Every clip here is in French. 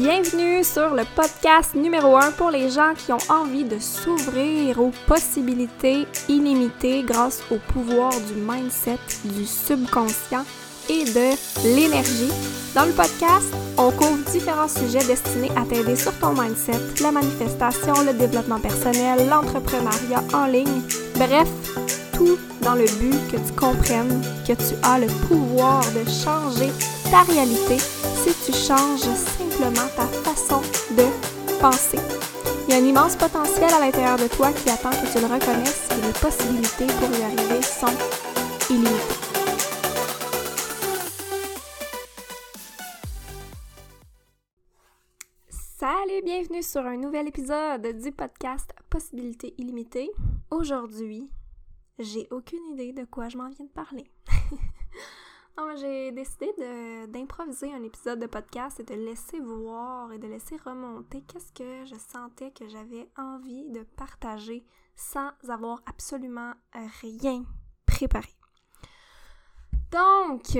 Bienvenue sur le podcast numéro 1 pour les gens qui ont envie de s'ouvrir aux possibilités illimitées grâce au pouvoir du mindset, du subconscient et de l'énergie. Dans le podcast, on couvre différents sujets destinés à t'aider sur ton mindset, la manifestation, le développement personnel, l'entrepreneuriat en ligne, bref, tout dans le but que tu comprennes que tu as le pouvoir de changer ta réalité si tu changes ta façon de penser. Il y a un immense potentiel à l'intérieur de toi qui attend que tu le reconnaisses et les possibilités pour y arriver sont illimitées. Salut, bienvenue sur un nouvel épisode du podcast Possibilités illimitées. Aujourd'hui, j'ai aucune idée de quoi je m'en viens de parler. j'ai décidé d'improviser un épisode de podcast et de laisser voir et de laisser remonter qu'est-ce que je sentais que j'avais envie de partager sans avoir absolument rien préparé. Donc,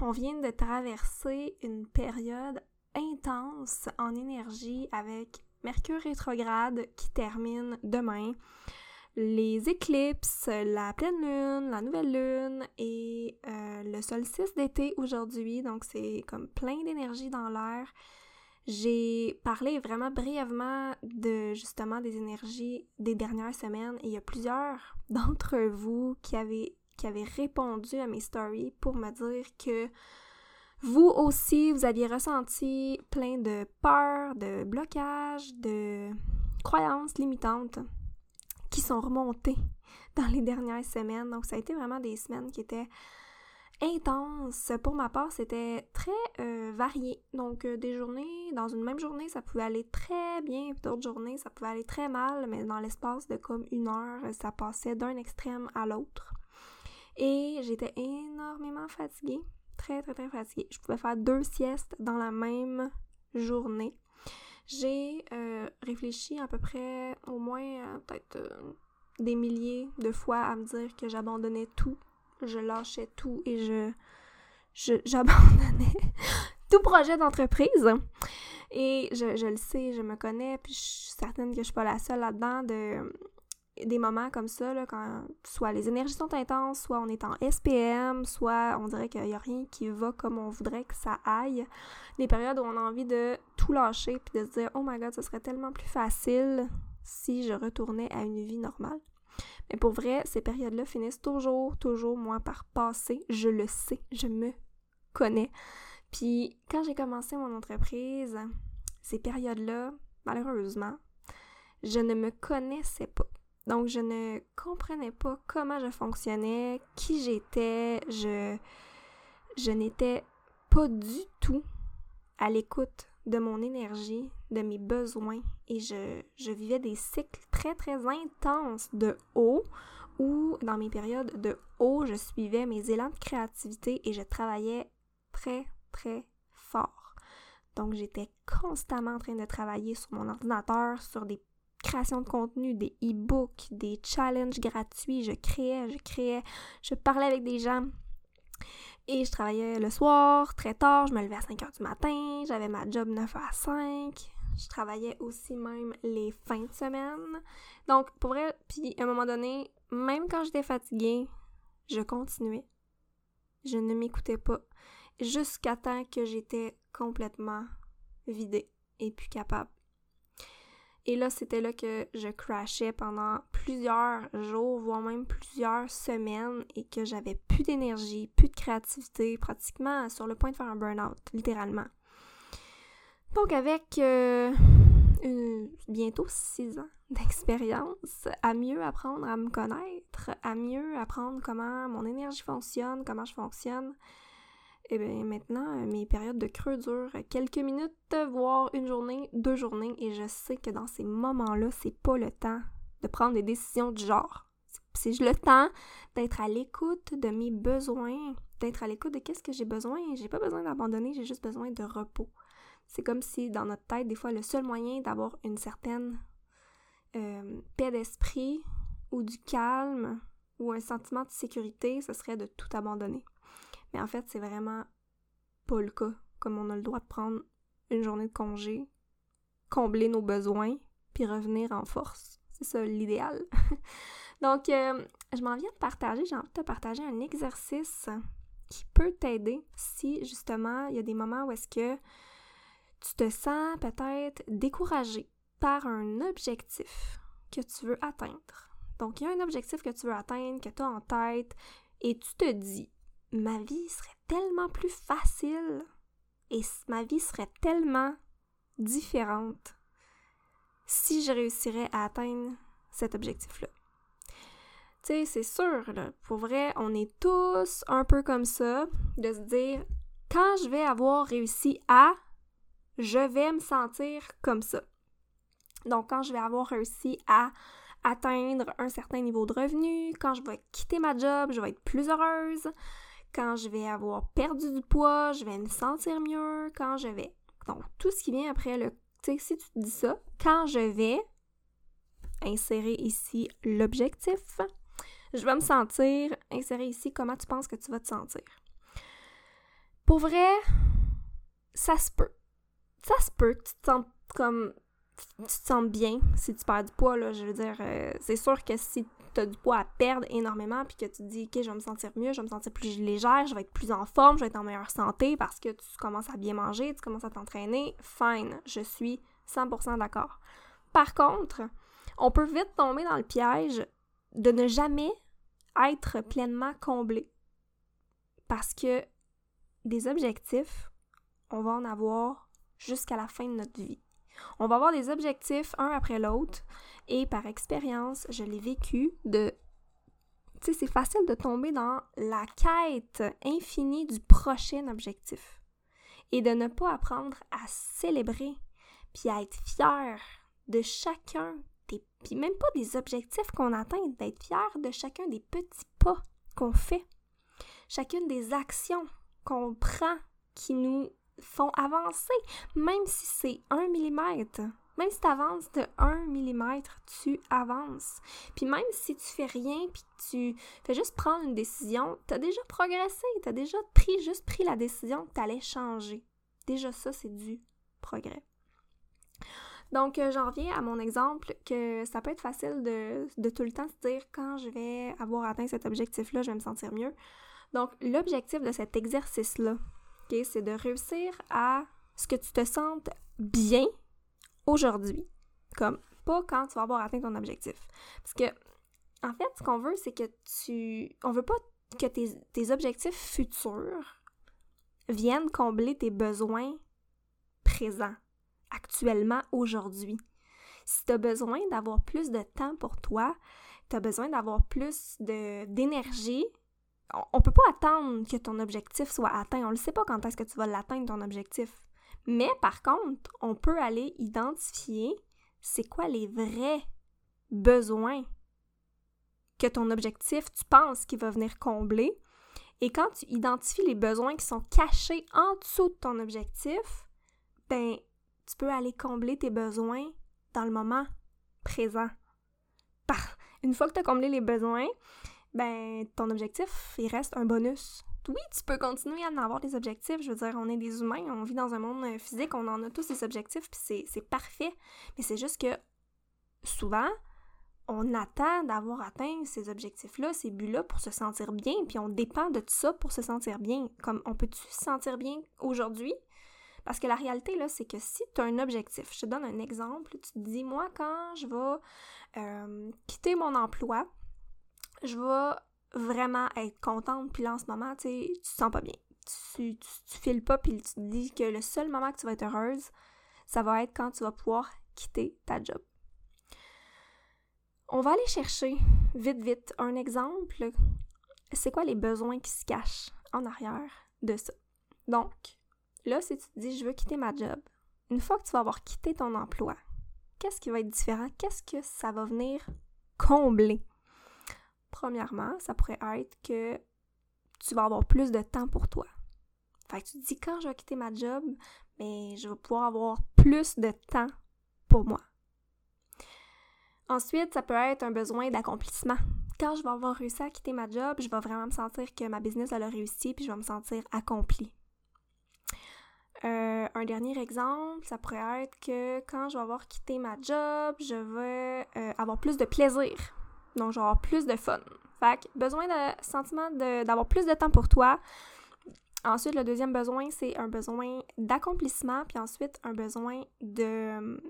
on vient de traverser une période intense en énergie avec Mercure rétrograde qui termine demain les éclipses, la pleine lune, la nouvelle lune et euh, le solstice d'été aujourd'hui. Donc c'est comme plein d'énergie dans l'air. J'ai parlé vraiment brièvement de justement des énergies des dernières semaines et il y a plusieurs d'entre vous qui avaient, qui avaient répondu à mes stories pour me dire que vous aussi, vous aviez ressenti plein de peurs, de blocages, de croyances limitantes sont remontées dans les dernières semaines. Donc, ça a été vraiment des semaines qui étaient intenses. Pour ma part, c'était très euh, varié. Donc, euh, des journées, dans une même journée, ça pouvait aller très bien, puis d'autres journées, ça pouvait aller très mal, mais dans l'espace de comme une heure, ça passait d'un extrême à l'autre. Et j'étais énormément fatiguée, très, très, très fatiguée. Je pouvais faire deux siestes dans la même journée. J'ai euh, réfléchi à peu près au moins euh, peut-être euh, des milliers de fois à me dire que j'abandonnais tout, je lâchais tout et je j'abandonnais tout projet d'entreprise. Et je, je, le sais, je me connais, puis je suis certaine que je suis pas la seule là-dedans de des moments comme ça, là, quand soit les énergies sont intenses, soit on est en SPM, soit on dirait qu'il n'y a rien qui va comme on voudrait que ça aille. Des périodes où on a envie de tout lâcher puis de se dire Oh my god, ce serait tellement plus facile si je retournais à une vie normale. Mais pour vrai, ces périodes-là finissent toujours, toujours, moi, par passer. Je le sais, je me connais. Puis quand j'ai commencé mon entreprise, ces périodes-là, malheureusement, je ne me connaissais pas. Donc, je ne comprenais pas comment je fonctionnais, qui j'étais. Je, n'étais pas du tout à l'écoute de mon énergie, de mes besoins. Et je, je vivais des cycles très, très intenses de haut où, dans mes périodes de haut, je suivais mes élans de créativité et je travaillais très, très fort. Donc, j'étais constamment en train de travailler sur mon ordinateur, sur des création de contenu, des e-books, des challenges gratuits. Je créais, je créais, je parlais avec des gens. Et je travaillais le soir, très tard, je me levais à 5 h du matin, j'avais ma job 9 à 5. Je travaillais aussi même les fins de semaine. Donc, pour vrai, puis à un moment donné, même quand j'étais fatiguée, je continuais. Je ne m'écoutais pas. Jusqu'à temps que j'étais complètement vidée et plus capable et là, c'était là que je crashais pendant plusieurs jours, voire même plusieurs semaines, et que j'avais plus d'énergie, plus de créativité, pratiquement sur le point de faire un burn-out, littéralement. Donc, avec euh, bientôt six ans d'expérience, à mieux apprendre à me connaître, à mieux apprendre comment mon énergie fonctionne, comment je fonctionne, et eh bien maintenant, euh, mes périodes de creux durent quelques minutes, voire une journée, deux journées, et je sais que dans ces moments-là, c'est pas le temps de prendre des décisions du genre. C'est le temps d'être à l'écoute de mes besoins, d'être à l'écoute de qu'est-ce que j'ai besoin. J'ai pas besoin d'abandonner, j'ai juste besoin de repos. C'est comme si dans notre tête, des fois, le seul moyen d'avoir une certaine euh, paix d'esprit ou du calme ou un sentiment de sécurité, ce serait de tout abandonner. Mais en fait, c'est vraiment pas le cas. Comme on a le droit de prendre une journée de congé, combler nos besoins, puis revenir en force. C'est ça l'idéal. Donc, euh, je m'en viens de partager, j'ai envie de te partager un exercice qui peut t'aider si justement il y a des moments où est-ce que tu te sens peut-être découragé par un objectif que tu veux atteindre. Donc, il y a un objectif que tu veux atteindre, que tu as en tête, et tu te dis, ma vie serait tellement plus facile et ma vie serait tellement différente si je réussirais à atteindre cet objectif-là. Tu sais, c'est sûr, là, pour vrai, on est tous un peu comme ça, de se dire, quand je vais avoir réussi à, je vais me sentir comme ça. Donc, quand je vais avoir réussi à atteindre un certain niveau de revenu, quand je vais quitter ma job, je vais être plus heureuse, quand je vais avoir perdu du poids, je vais me sentir mieux, quand je vais... Donc, tout ce qui vient après le... Tu sais, si tu te dis ça, quand je vais insérer ici l'objectif, je vais me sentir, insérer ici comment tu penses que tu vas te sentir. Pour vrai, ça se peut. Ça se peut que tu te sentes comme tu te sens bien si tu perds du poids, là, je veux dire, euh, c'est sûr que si tu as du poids à perdre énormément, puis que tu te dis, OK, je vais me sentir mieux, je vais me sentir plus légère, je vais être plus en forme, je vais être en meilleure santé parce que tu commences à bien manger, tu commences à t'entraîner, fine, je suis 100% d'accord. Par contre, on peut vite tomber dans le piège de ne jamais être pleinement comblé. Parce que des objectifs, on va en avoir jusqu'à la fin de notre vie. On va avoir des objectifs un après l'autre. Et par expérience, je l'ai vécu de tu c'est facile de tomber dans la quête infinie du prochain objectif et de ne pas apprendre à célébrer puis à être fier de chacun des puis même pas des objectifs qu'on atteint, d'être fier de chacun des petits pas qu'on fait, chacune des actions qu'on prend qui nous font avancer, même si c'est un millimètre. Même si tu avances de 1 mm, tu avances. Puis même si tu fais rien, puis tu fais juste prendre une décision, tu as déjà progressé, tu as déjà pris, juste pris la décision que tu allais changer. Déjà ça, c'est du progrès. Donc, euh, j'en reviens à mon exemple que ça peut être facile de, de tout le temps se dire quand je vais avoir atteint cet objectif-là, je vais me sentir mieux. Donc, l'objectif de cet exercice-là, c'est de réussir à ce que tu te sentes bien aujourd'hui. Comme pas quand tu vas avoir atteint ton objectif. Parce que, en fait, ce qu'on veut, c'est que tu. On veut pas que tes, tes objectifs futurs viennent combler tes besoins présents, actuellement, aujourd'hui. Si tu as besoin d'avoir plus de temps pour toi, tu as besoin d'avoir plus d'énergie, on peut pas attendre que ton objectif soit atteint. On ne sait pas quand est-ce que tu vas l'atteindre, ton objectif. Mais par contre, on peut aller identifier c'est quoi les vrais besoins que ton objectif, tu penses qu'il va venir combler. Et quand tu identifies les besoins qui sont cachés en dessous de ton objectif, ben, tu peux aller combler tes besoins dans le moment présent. Une fois que tu as comblé les besoins, ben ton objectif, il reste un bonus. Oui, tu peux continuer à en avoir des objectifs. Je veux dire, on est des humains, on vit dans un monde euh, physique, on en a tous des objectifs, puis c'est parfait. Mais c'est juste que souvent, on attend d'avoir atteint ces objectifs-là, ces buts-là pour se sentir bien, puis on dépend de tout ça pour se sentir bien. Comme on peut-tu se sentir bien aujourd'hui? Parce que la réalité, là, c'est que si tu as un objectif, je te donne un exemple, tu te dis, moi, quand je vais euh, quitter mon emploi, je vais vraiment être contente. Puis là, en ce moment, tu sais, tu te sens pas bien. Tu, tu, files pas, puis tu te dis que le seul moment que tu vas être heureuse, ça va être quand tu vas pouvoir quitter ta job. On va aller chercher, vite, vite, un exemple. C'est quoi les besoins qui se cachent en arrière de ça? Donc, là, si tu te dis, je veux quitter ma job, une fois que tu vas avoir quitté ton emploi, qu'est-ce qui va être différent? Qu'est-ce que ça va venir combler? Premièrement, ça pourrait être que tu vas avoir plus de temps pour toi. Fait que tu te dis, quand je vais quitter ma job, mais ben, je vais pouvoir avoir plus de temps pour moi. Ensuite, ça peut être un besoin d'accomplissement. Quand je vais avoir réussi à quitter ma job, je vais vraiment me sentir que ma business elle a réussi puis je vais me sentir accomplie. Euh, un dernier exemple, ça pourrait être que quand je vais avoir quitté ma job, je vais euh, avoir plus de plaisir. Donc, avoir plus de fun. Fait que besoin de sentiment d'avoir plus de temps pour toi. Ensuite, le deuxième besoin, c'est un besoin d'accomplissement, puis ensuite un besoin de,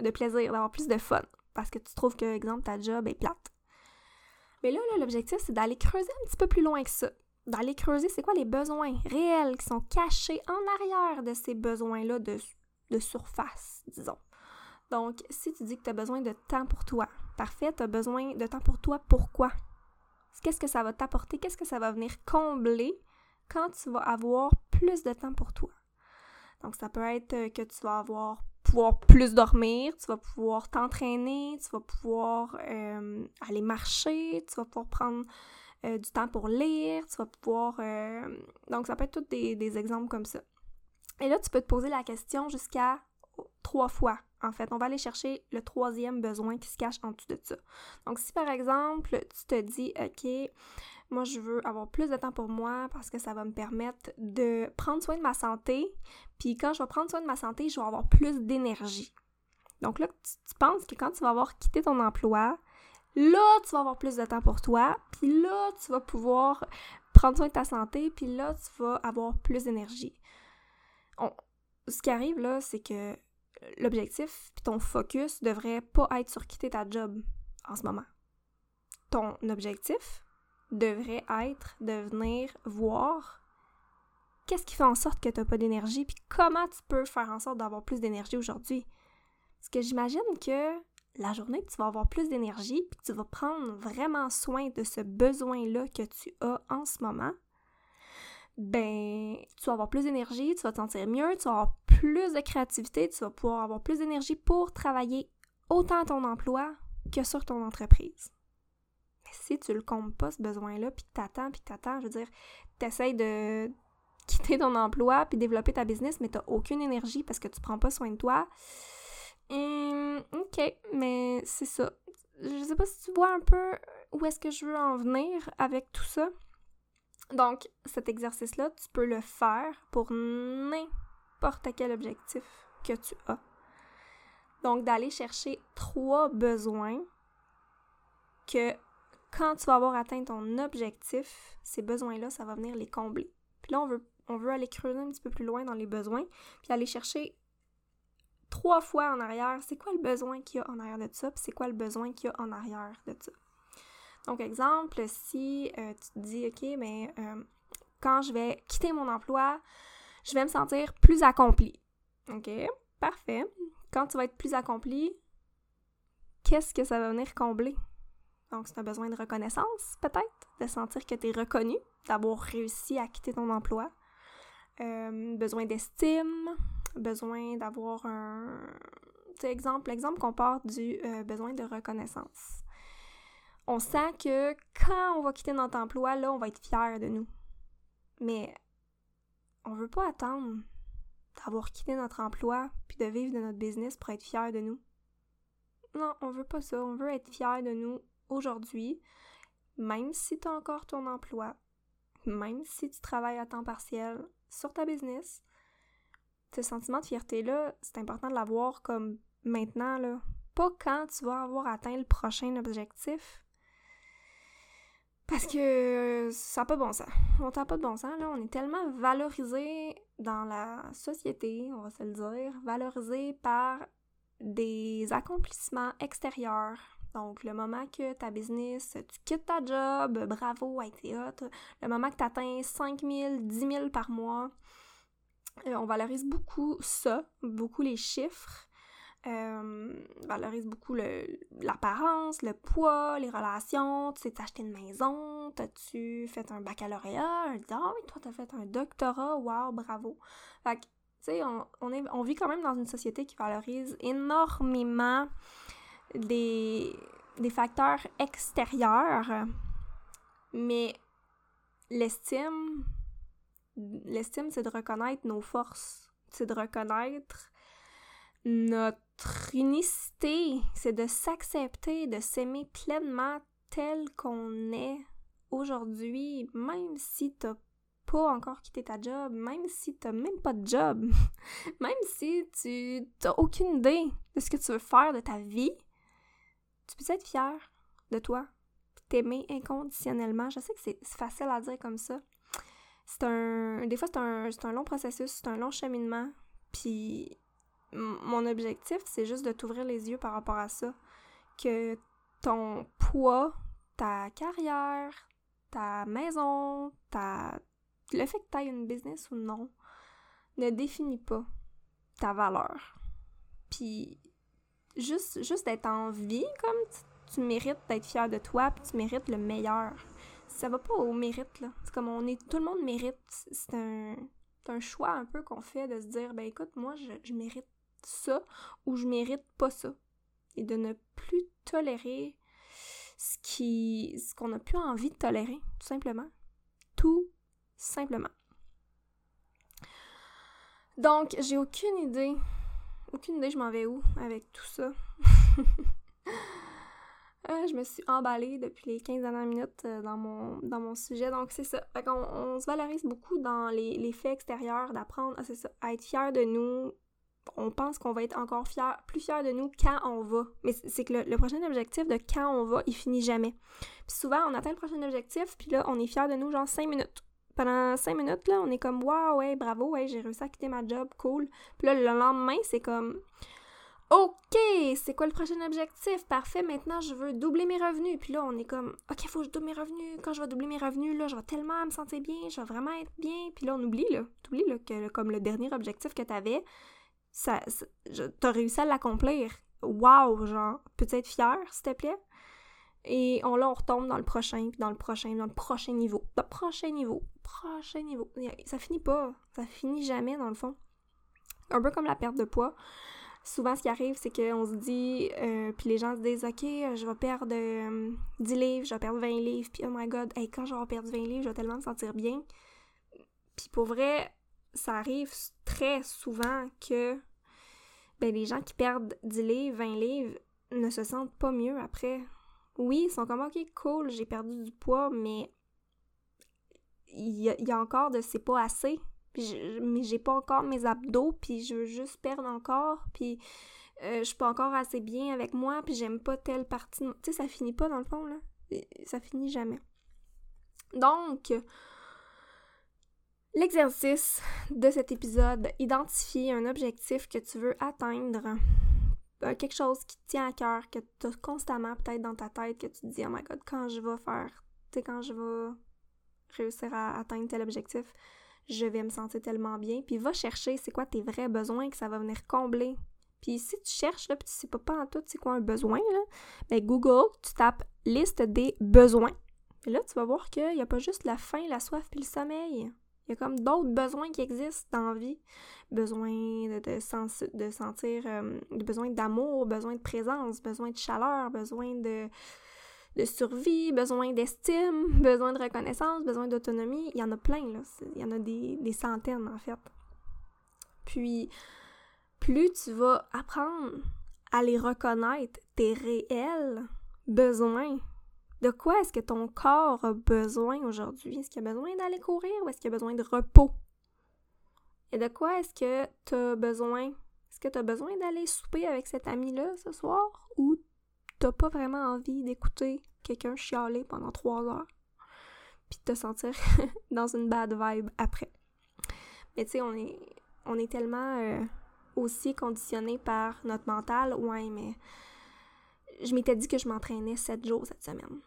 de plaisir, d'avoir plus de fun. Parce que tu trouves que, exemple, ta job est plate. Mais là, là l'objectif, c'est d'aller creuser un petit peu plus loin que ça. D'aller creuser, c'est quoi les besoins réels qui sont cachés en arrière de ces besoins-là de, de surface, disons. Donc, si tu dis que tu as besoin de temps pour toi, parfait, tu as besoin de temps pour toi, pourquoi? Qu'est-ce que ça va t'apporter? Qu'est-ce que ça va venir combler quand tu vas avoir plus de temps pour toi? Donc, ça peut être que tu vas avoir pouvoir plus dormir, tu vas pouvoir t'entraîner, tu vas pouvoir euh, aller marcher, tu vas pouvoir prendre euh, du temps pour lire, tu vas pouvoir... Euh, donc, ça peut être tous des exemples comme ça. Et là, tu peux te poser la question jusqu'à trois fois en fait. On va aller chercher le troisième besoin qui se cache en dessous de ça. Donc, si par exemple, tu te dis, OK, moi, je veux avoir plus de temps pour moi parce que ça va me permettre de prendre soin de ma santé. Puis quand je vais prendre soin de ma santé, je vais avoir plus d'énergie. Donc là, tu, penses que quand tu vas avoir quitté ton emploi, là, tu vas avoir plus de temps pour toi. Puis là, tu vas pouvoir prendre soin de ta santé. Puis là, tu vas avoir plus d'énergie. Ce qui arrive là, c'est que l'objectif puis ton focus devrait pas être sur quitter ta job en ce moment. Ton objectif devrait être de venir voir qu'est-ce qui fait en sorte que tu n'as pas d'énergie puis comment tu peux faire en sorte d'avoir plus d'énergie aujourd'hui. Parce que j'imagine que la journée que tu vas avoir plus d'énergie puis que tu vas prendre vraiment soin de ce besoin-là que tu as en ce moment, ben, tu vas avoir plus d'énergie, tu vas te sentir mieux, tu vas avoir plus de créativité, tu vas pouvoir avoir plus d'énergie pour travailler autant à ton emploi que sur ton entreprise. Mais si tu le comptes pas, ce besoin-là, puis t'attends, puis t'attends, je veux dire, t'essayes de quitter ton emploi puis développer ta business, mais t'as aucune énergie parce que tu prends pas soin de toi. Hum, ok, mais c'est ça. Je sais pas si tu vois un peu où est-ce que je veux en venir avec tout ça. Donc, cet exercice-là, tu peux le faire pour n'importe quel objectif que tu as. Donc, d'aller chercher trois besoins que quand tu vas avoir atteint ton objectif, ces besoins-là, ça va venir les combler. Puis là, on veut, on veut aller creuser un petit peu plus loin dans les besoins, puis aller chercher trois fois en arrière, c'est quoi le besoin qu'il y a en arrière de ça, puis c'est quoi le besoin qu'il y a en arrière de ça. Donc, exemple, si euh, tu te dis, OK, mais euh, quand je vais quitter mon emploi, je vais me sentir plus accompli. OK, parfait. Quand tu vas être plus accompli, qu'est-ce que ça va venir combler? Donc, c'est un besoin de reconnaissance, peut-être, de sentir que tu es reconnu, d'avoir réussi à quitter ton emploi. Euh, besoin d'estime, besoin d'avoir un... exemple, exemple qu'on part du besoin de reconnaissance on sent que quand on va quitter notre emploi, là, on va être fier de nous. Mais on veut pas attendre d'avoir quitté notre emploi puis de vivre de notre business pour être fier de nous. Non, on veut pas ça. On veut être fier de nous aujourd'hui, même si tu as encore ton emploi, même si tu travailles à temps partiel sur ta business. Ce sentiment de fierté-là, c'est important de l'avoir comme maintenant, là. Pas quand tu vas avoir atteint le prochain objectif, parce que ça n'a pas de bon sens. On n'a pas de bon sens, là. On est tellement valorisé dans la société, on va se le dire, valorisé par des accomplissements extérieurs. Donc, le moment que ta business, tu quittes ta job, bravo, hot. Le moment que tu atteins 5 000, 10 000 par mois, euh, on valorise beaucoup ça, beaucoup les chiffres. Euh, valorise beaucoup l'apparence, le, poids, les relations. Tu sais, acheté une maison, t'as-tu fait un baccalauréat, ah oui, toi t'as fait un doctorat, wow, bravo. Fait que, tu sais, on, on, vit quand même dans une société qui valorise énormément des, des facteurs extérieurs, mais l'estime, l'estime, c'est de reconnaître nos forces, c'est de reconnaître notre unicité, c'est de s'accepter, de s'aimer pleinement tel qu'on est aujourd'hui, même si t'as pas encore quitté ta job, même si t'as même pas de job, même si tu t'as aucune idée de ce que tu veux faire de ta vie, tu peux être fier de toi, t'aimer inconditionnellement. Je sais que c'est facile à dire comme ça. C'est un. Des fois, c'est un, un long processus, c'est un long cheminement. Puis mon objectif, c'est juste de t'ouvrir les yeux par rapport à ça. Que ton poids, ta carrière, ta maison, ta... le fait que tu aies une business ou non, ne définit pas ta valeur. Puis juste, juste d'être en vie, comme tu, mérites d'être fier de toi, puis tu mérites le meilleur. Ça va pas au mérite, là. C'est comme on est. Tout le monde mérite. C'est un, un choix un peu qu'on fait de se dire ben écoute, moi je, je mérite ça ou je mérite pas ça. Et de ne plus tolérer ce qui ce qu'on n'a plus envie de tolérer, tout simplement. Tout simplement. Donc, j'ai aucune idée. Aucune idée, je m'en vais où avec tout ça. Ah, je me suis emballée depuis les 15 dernières minutes euh, dans mon, dans mon sujet. Donc, c'est ça. On, se valorise beaucoup dans les, les faits extérieurs, d'apprendre à, ça, à être fier de nous, on pense qu'on va être encore fier, plus fier de nous quand on va. Mais c'est que le, prochain objectif de quand on va, il finit jamais. Puis souvent, on atteint le prochain objectif, puis là, on est fier de nous, genre 5 minutes. Pendant 5 minutes, là, on est comme, waouh, ouais, bravo, ouais, j'ai réussi à quitter ma job, cool. Puis là, le lendemain, c'est comme, OK, c'est quoi le prochain objectif? Parfait, maintenant je veux doubler mes revenus. Puis là, on est comme, OK, faut que je double mes revenus. Quand je vais doubler mes revenus, là, je vais tellement me sentir bien, je vais vraiment être bien. Puis là, on oublie, là, t'oublies, là, que comme le dernier objectif que t'avais, ça, t'as réussi à l'accomplir. Wow, genre, peux-tu être fier, s'il te plaît? Et on, là, on retombe dans le prochain, puis dans le prochain, dans le prochain niveau. Le prochain niveau, prochain niveau. Ça finit pas. Ça finit jamais, dans le fond. Un peu comme la perte de poids. Souvent, ce qui arrive, c'est qu'on se dit, euh, puis les gens se disent, OK, je vais perdre 10 euh, livres, je vais perdre 20 livres, puis oh my god, hey, quand je vais perdre 20 livres, je vais tellement me sentir bien. Puis pour vrai, ça arrive très souvent que ben, les gens qui perdent 10 livres, 20 livres, ne se sentent pas mieux après. Oui, ils sont comme OK, cool, j'ai perdu du poids, mais il y, a, encore de c'est pas assez. mais j'ai pas encore mes abdos, puis je veux juste perdre encore, puis euh, je suis pas encore assez bien avec moi, puis j'aime pas telle partie. Tu sais, ça finit pas dans le fond, là. Ça finit jamais. Donc, L'exercice de cet épisode, identifier un objectif que tu veux atteindre, euh, quelque chose qui te tient à cœur, que tu as constamment peut-être dans ta tête, que tu te dis, oh my god, quand je vais faire, tu sais, quand je vais réussir à atteindre tel objectif, je vais me sentir tellement bien. Puis va chercher c'est quoi tes vrais besoins que ça va venir combler. Puis si tu cherches, là, puis tu sais pas, pas en tout c'est quoi un besoin, là, ben Google, tu tapes liste des besoins. Et là, tu vas voir qu'il n'y a pas juste la faim, la soif puis le sommeil. Il y a comme d'autres besoins qui existent dans la vie. Besoin de, de, de sentir, euh, besoin d'amour, besoin de présence, besoin de chaleur, besoin de, de survie, besoin d'estime, besoin de reconnaissance, besoin d'autonomie. Il y en a plein, là. Il y en a des, des centaines, en fait. Puis, plus tu vas apprendre à les reconnaître, tes réels besoins, de quoi est-ce que ton corps a besoin aujourd'hui? Est-ce qu'il a besoin d'aller courir ou est-ce qu'il a besoin de repos? Et de quoi est-ce que tu as besoin? Est-ce que tu besoin d'aller souper avec cet ami-là ce soir ou t'as pas vraiment envie d'écouter quelqu'un chialer pendant trois heures puis te sentir dans une bad vibe après? Mais tu sais, on est, on est tellement euh, aussi conditionné par notre mental. Ouais, mais je m'étais dit que je m'entraînais sept jours cette semaine.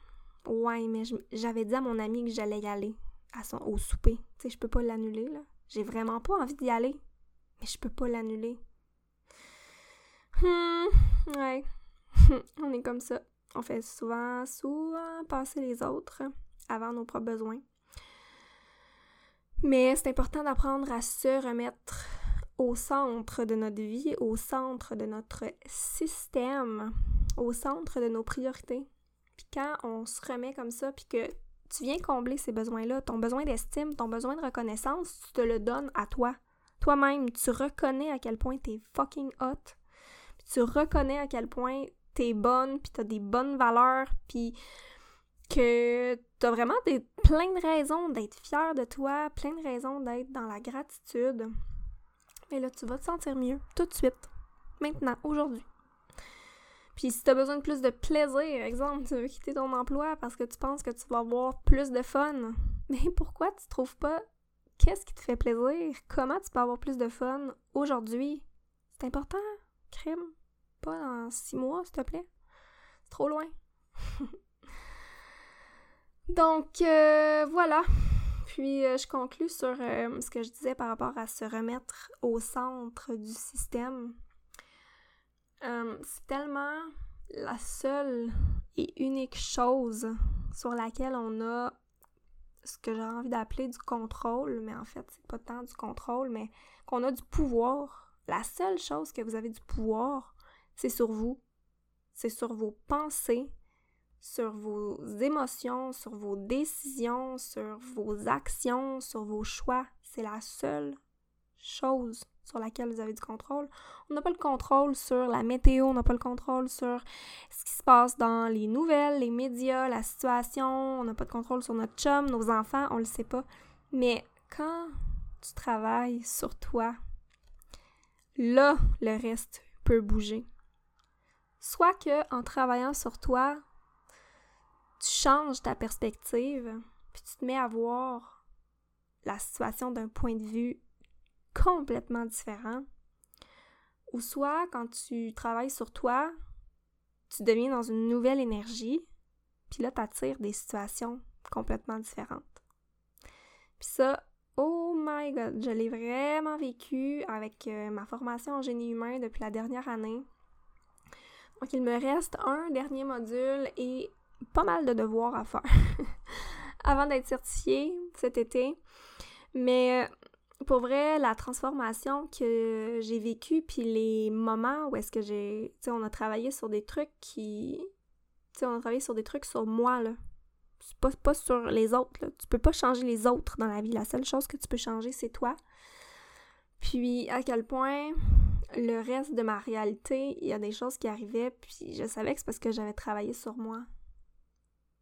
Ouais, mais j'avais dit à mon ami que j'allais y aller à son, au souper. Tu sais, je peux pas l'annuler, là. J'ai vraiment pas envie d'y aller, mais je peux pas l'annuler. Hmm, ouais. On est comme ça. On fait souvent, souvent passer les autres avant nos propres besoins. Mais c'est important d'apprendre à se remettre au centre de notre vie, au centre de notre système, au centre de nos priorités. Puis quand on se remet comme ça, puis que tu viens combler ces besoins-là, ton besoin d'estime, ton besoin de reconnaissance, tu te le donnes à toi. Toi-même, tu reconnais à quel point t'es fucking hot. Puis tu reconnais à quel point t'es bonne, puis t'as des bonnes valeurs, puis que t'as vraiment des, plein de raisons d'être fier de toi, plein de raisons d'être dans la gratitude. Mais là, tu vas te sentir mieux tout de suite, maintenant, aujourd'hui. Puis si t'as besoin de plus de plaisir, exemple, tu veux quitter ton emploi parce que tu penses que tu vas avoir plus de fun, mais pourquoi tu trouves pas qu'est-ce qui te fait plaisir? Comment tu peux avoir plus de fun aujourd'hui? C'est important, crime. Pas dans six mois, s'il te plaît. C'est trop loin. Donc, euh, voilà. Puis, euh, je conclus sur euh, ce que je disais par rapport à se remettre au centre du système. C'est tellement la seule et unique chose sur laquelle on a ce que j'ai envie d'appeler du contrôle, mais en fait, c'est pas tant du contrôle, mais qu'on a du pouvoir. La seule chose que vous avez du pouvoir, c'est sur vous. C'est sur vos pensées, sur vos émotions, sur vos décisions, sur vos actions, sur vos choix. C'est la seule chose sur laquelle vous avez du contrôle. On n'a pas le contrôle sur la météo, on n'a pas le contrôle sur ce qui se passe dans les nouvelles, les médias, la situation, on n'a pas de contrôle sur notre chum, nos enfants, on le sait pas. Mais quand tu travailles sur toi, là, le reste peut bouger. Soit que en travaillant sur toi, tu changes ta perspective, puis tu te mets à voir la situation d'un point de vue complètement différent. Ou soit quand tu travailles sur toi, tu deviens dans une nouvelle énergie, puis là, tu attires des situations complètement différentes. Puis ça, oh my god, je l'ai vraiment vécu avec euh, ma formation en génie humain depuis la dernière année. Donc, il me reste un dernier module et pas mal de devoirs à faire avant d'être certifiée cet été. Mais euh, pour vrai, la transformation que j'ai vécue, puis les moments où est-ce que j'ai. Tu sais, on a travaillé sur des trucs qui. Tu sais, on a travaillé sur des trucs sur moi, là. Pas, pas sur les autres, là. Tu peux pas changer les autres dans la vie. La seule chose que tu peux changer, c'est toi. Puis, à quel point le reste de ma réalité, il y a des choses qui arrivaient, puis je savais que c'est parce que j'avais travaillé sur moi.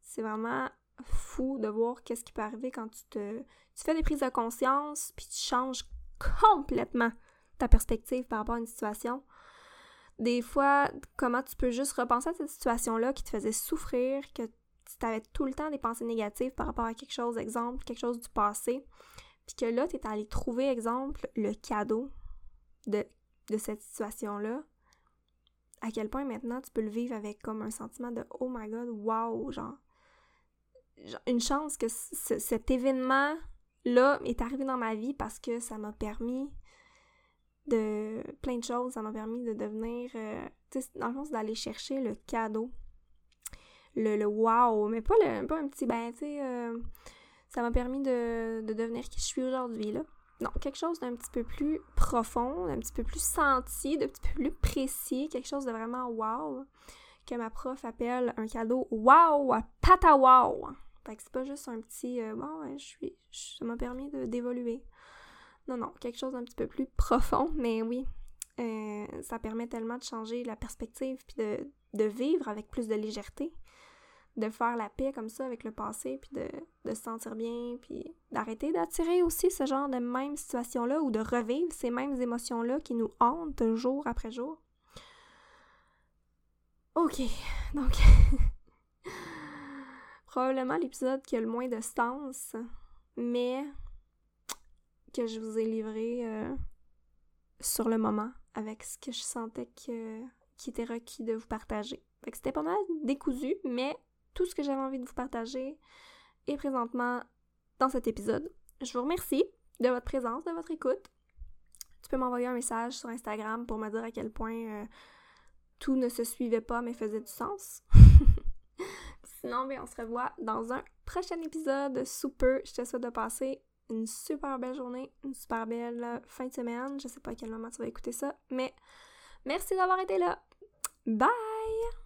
C'est vraiment fou de voir qu'est-ce qui peut arriver quand tu te tu fais des prises de conscience puis tu changes complètement ta perspective par rapport à une situation. Des fois, comment tu peux juste repenser à cette situation-là qui te faisait souffrir, que tu avais tout le temps des pensées négatives par rapport à quelque chose, exemple, quelque chose du passé, puis que là, tu es allé trouver, exemple, le cadeau de, de cette situation-là, à quel point maintenant tu peux le vivre avec comme un sentiment de oh my god, wow, genre, une chance que cet événement là est arrivé dans ma vie parce que ça m'a permis de plein de choses. Ça m'a permis de devenir. Euh, dans le fond, d'aller chercher le cadeau. Le, le wow. Mais pas, le, un petit. Ben, tu sais. Euh, ça m'a permis de, de, devenir qui je suis aujourd'hui, là. Non, quelque chose d'un petit peu plus profond, d'un petit peu plus senti, d'un petit peu plus précis, quelque chose de vraiment wow, que ma prof appelle un cadeau wow, pata wow. Fait que c'est pas juste un petit euh, bon, ouais, je suis. ça m'a permis d'évoluer. Non, non, quelque chose d'un petit peu plus profond, mais oui. Euh, ça permet tellement de changer la perspective puis de, de, vivre avec plus de légèreté, de faire la paix comme ça avec le passé, puis de, de se sentir bien, puis d'arrêter d'attirer aussi ce genre de même situation-là ou de revivre ces mêmes émotions-là qui nous hantent jour après jour. Ok, donc probablement l'épisode qui a le moins de sens, mais que je vous ai livré euh, sur le moment avec ce que je sentais que, était requis de vous partager. C'était pas mal décousu, mais tout ce que j'avais envie de vous partager est présentement dans cet épisode. Je vous remercie de votre présence, de votre écoute. Tu peux m'envoyer un message sur Instagram pour me dire à quel point euh, tout ne se suivait pas mais faisait du sens. Sinon, ben, on se revoit dans un prochain épisode sous peu. Je te souhaite de passer une super belle journée, une super belle fin de semaine. Je sais pas à quel moment tu vas écouter ça, mais merci d'avoir été là. Bye!